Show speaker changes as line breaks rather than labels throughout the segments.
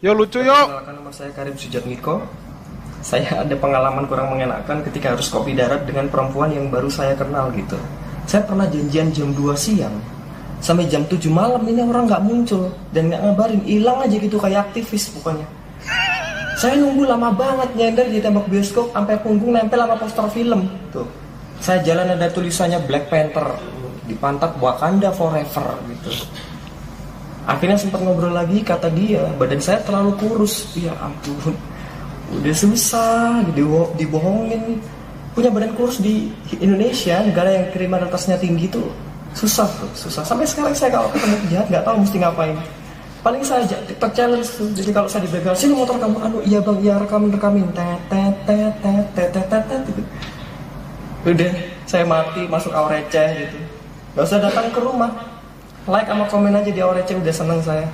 Yo lucu yo.
Perkenalkan nama saya Karim Sujatmiko. Saya ada pengalaman kurang mengenakan ketika harus kopi darat dengan perempuan yang baru saya kenal gitu. Saya pernah janjian jam 2 siang sampai jam 7 malam ini orang nggak muncul dan nggak ngabarin, hilang aja gitu kayak aktivis pokoknya. Saya nunggu lama banget nyender di tembok bioskop sampai punggung nempel sama poster film tuh. Saya jalan ada tulisannya Black Panther di pantat Wakanda Forever gitu akhirnya sempat ngobrol lagi kata dia badan saya terlalu kurus ya ampun udah susah dibo dibohongin punya badan kurus di Indonesia negara yang terima atasnya tinggi tuh susah tuh susah sampai sekarang saya kalau ketemu jahat nggak tahu mesti ngapain paling saya TikTok challenge tuh. Jadi kalau saya dibegal, sini motor kamu anu iya bang iya rekam rekamin tet gitu. Udah saya mati masuk awal receh gitu. Gak usah datang ke rumah like sama komen aja di awal receh udah seneng saya.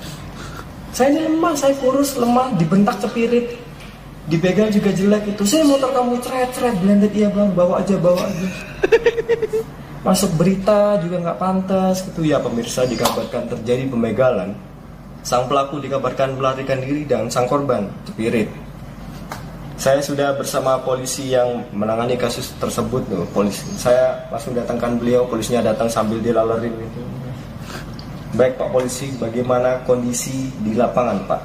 Saya ini lemah, saya kurus, lemah, dibentak cepirit, dibegal juga jelek itu. Saya motor kamu ceret ceret blended iya bang, bawa aja bawa aja. Masuk berita juga nggak pantas gitu ya pemirsa dikabarkan terjadi pembegalan. Sang pelaku dikabarkan melarikan diri dan sang korban cepirit. Saya sudah bersama polisi yang menangani kasus tersebut tuh. Polisi saya langsung datangkan beliau, polisinya datang sambil dilalerin gitu. Baik Pak polisi, bagaimana kondisi di lapangan Pak?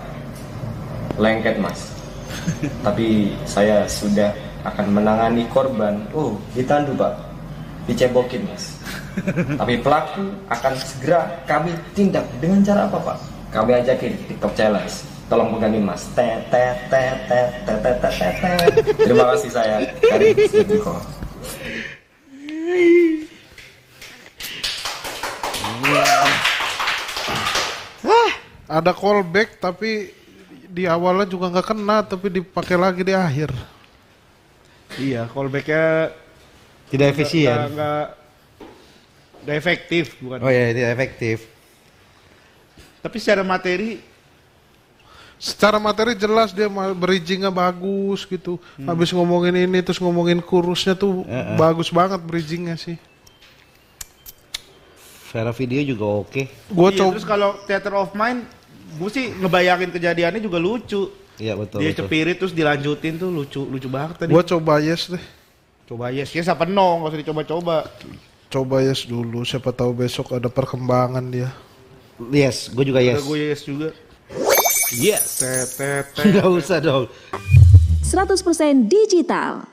Lengket Mas. Tapi saya sudah akan menangani korban. Oh, ditandu Pak. Dicebokin Mas. Tapi pelaku akan segera kami tindak dengan cara apa Pak? Kami ajakin TikTok challenge. Tolong pegangin Mas. Terima kasih saya. Karim Sujatmiko.
Ada callback tapi di awalnya juga nggak kena tapi dipakai lagi di akhir.
Iya, callbacknya
Tidak efisien.
nggak nggak nggak efektif bukan.
Oh ya, tidak efektif.
Tapi secara materi
Secara materi jelas dia bridgingnya bagus gitu. Habis ngomongin ini terus ngomongin kurusnya tuh bagus banget bridgingnya sih.
Secara video juga oke.
Gua
iya,
coba
terus kalau theater of mind gue sih ngebayangin kejadiannya juga lucu.
Iya betul.
Dia
betul.
cepirit terus dilanjutin tuh lucu lucu banget tadi.
gua coba yes deh.
Coba yes, yes apa no, nggak usah dicoba-coba.
Coba yes dulu, siapa tahu besok ada perkembangan dia.
Yes, gue juga yes.
Gue yes juga.
Yes. Nggak usah dong.
100% digital.